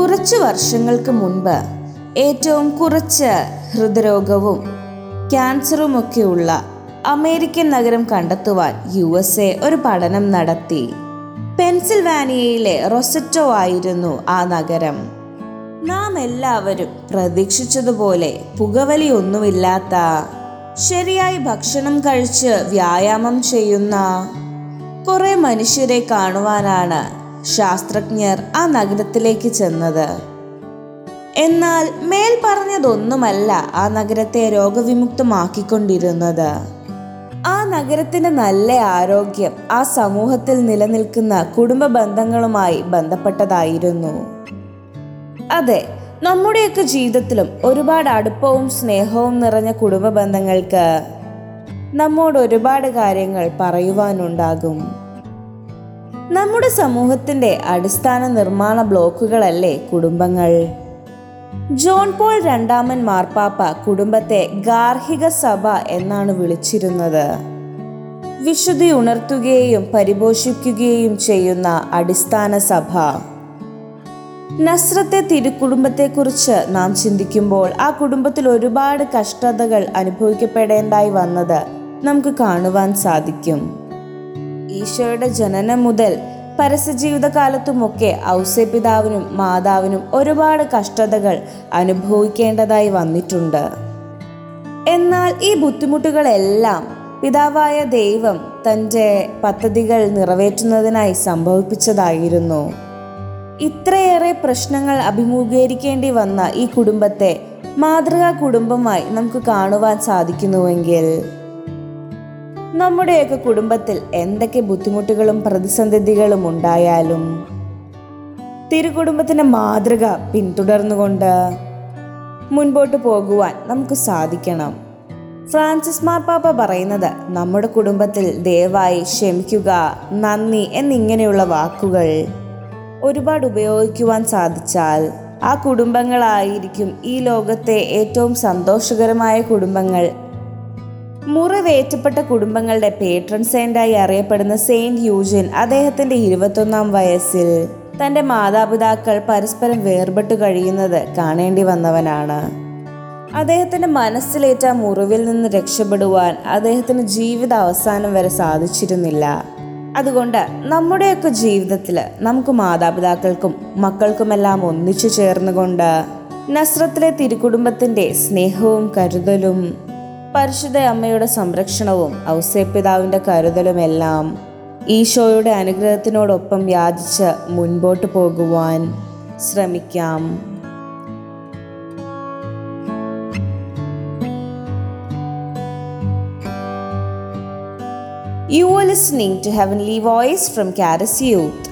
കുറച്ചു വർഷങ്ങൾക്ക് മുൻപ് ഏറ്റവും കുറച്ച് ഹൃദ്രോഗവും ക്യാൻസറുമൊക്കെയുള്ള അമേരിക്കൻ നഗരം കണ്ടെത്തുവാൻ യു എസ് എ ഒരു പഠനം നടത്തി. പെൻസിൽവാനിയയിലെ റൊസറ്റോ ആയിരുന്നു ആ നഗരം. നാം എല്ലാവരും പ്രതീക്ഷിച്ചതുപോലെ പുകവലിയൊന്നുമില്ലാത്ത ശരിയായി ഭക്ഷണം കഴിച്ച് വ്യായാമം ചെയ്യുന്ന കുറെ മനുഷ്യരെ കാണുവാനാണ് ശാസ്ത്രജ്ഞർ ആ നഗരത്തിലേക്ക് ചെന്നത്. എന്നാൽ മേൽ പറഞ്ഞതൊന്നുമല്ല ആ നഗരത്തെ രോഗവിമുക്തമാക്കിക്കൊണ്ടിരുന്നത്. ആ നഗരത്തിന്റെ നല്ല ആരോഗ്യം ആ സമൂഹത്തിൽ നിലനിൽക്കുന്ന കുടുംബ ബന്ധങ്ങളുമായി ബന്ധപ്പെട്ടതായിരുന്നു. അതെ നമ്മുടെയൊക്കെ ജീവിതത്തിലും ഒരുപാട് അടുപ്പവും സ്നേഹവും നിറഞ്ഞ കുടുംബ ബന്ധങ്ങൾക്ക് നമ്മോട് ഒരുപാട് കാര്യങ്ങൾ പറയുവാനുണ്ടാകും. നമ്മുടെ സമൂഹത്തിന്റെ അടിസ്ഥാന നിർമ്മാണ ബ്ലോക്കുകളല്ലേ കുടുംബങ്ങൾ? ജോൺ പോൾ രണ്ടാമൻ മാർപ്പാപ്പ കുടുംബത്തെ ഗാർഹിക സഭ എന്നാണ് വിളിച്ചിരുന്നത്. വിശുദ്ധി ഉണർത്തുകയും പരിപോഷിക്കുകയും ചെയ്യുന്ന അടിസ്ഥാന സഭ. നസ്രത്തെ തിരുക്കുടുംബത്തെക്കുറിച്ച് നാം ചിന്തിക്കുമ്പോൾ ആ കുടുംബത്തിൽ ഒരുപാട് കഷ്ടതകൾ അനുഭവിക്കപ്പെടേണ്ടായി വന്നത് നമുക്ക് കാണുവാൻ സാധിക്കും. ഈശോയുടെ ജനനം മുതൽ പരസ്യജീവിതകാലത്തുമൊക്കെ ഔസ്യപിതാവിനും മാതാവിനും ഒരുപാട് കഷ്ടതകൾ അനുഭവിക്കേണ്ടതായി വന്നിട്ടുണ്ട്. എന്നാൽ ഈ ബുദ്ധിമുട്ടുകളെല്ലാം പിതാവായ ദൈവം തന്റെ പദ്ധതികൾ നിറവേറ്റുന്നതിനായി സംഭവിപ്പിച്ചതായിരുന്നു. ഇത്രയേറെ പ്രശ്നങ്ങൾ അഭിമുഖീകരിക്കേണ്ടി വന്ന ഈ കുടുംബത്തെ മാതൃകാ കുടുംബമായി നമുക്ക് കാണുവാൻ സാധിക്കുന്നുവെങ്കിൽ നമ്മുടെയൊക്കെ കുടുംബത്തിൽ എന്തൊക്കെ ബുദ്ധിമുട്ടുകളും പ്രതിസന്ധികളും ഉണ്ടായാലും തിരുകുടുംബത്തിന്റെ മാതൃക പിന്തുടർന്നുകൊണ്ട് മുൻപോട്ട് പോകുവാൻ നമുക്ക് സാധിക്കണം. ഫ്രാൻസിസ് മാർപ്പാപ്പ പറയുന്നത് നമ്മുടെ കുടുംബത്തിൽ ദയവായി ക്ഷമിക്കുക നന്ദി എന്നിങ്ങനെയുള്ള വാക്കുകൾ ഒരുപാട് ഉപയോഗിക്കുവാൻ സാധിച്ചാൽ ആ കുടുംബങ്ങളായിരിക്കും ഈ ലോകത്തെ ഏറ്റവും സന്തോഷകരമായ കുടുംബങ്ങൾ മുറിവേറ്റപ്പെട്ട കുടുംബങ്ങളുടെ പേട്രൺ സെയിന്റായി അറിയപ്പെടുന്ന സെയിന്റ് യൂജിൻ അദ്ദേഹത്തിന്റെ ഇരുപത്തൊന്നാം വയസ്സിൽ തന്റെ മാതാപിതാക്കൾ പരസ്പരം വേർപെട്ടു കഴിയുന്നത് കാണേണ്ടി വന്നവനാണ്. അദ്ദേഹത്തിന്റെ മനസ്സിലേറ്റ മുറിവിൽ നിന്ന് രക്ഷപ്പെടുവാൻ അദ്ദേഹത്തിന് ജീവിത അവസാനം വരെ സാധിച്ചിരുന്നില്ല. അതുകൊണ്ട് നമ്മുടെയൊക്കെ ജീവിതത്തിൽ നമുക്ക് മാതാപിതാക്കൾക്കും മക്കൾക്കുമെല്ലാം ഒന്നിച്ചു ചേർന്നുകൊണ്ട് നസ്രത്തിലെ തിരുക്കുടുംബത്തിന്റെ സ്നേഹവും കരുതലും പരിശുദ്ധ അമ്മയുടെ സംരക്ഷണവും ഔസേപ്പിതാവിന്റെ കരുതലുമെല്ലാം ഈശോയുടെ അനുഗ്രഹത്തിനോടൊപ്പം യാചിച്ച് മുൻപോട്ട് പോകുവാൻ ശ്രമിക്കാം You are listening to Heavenly Voice from Caris Youth.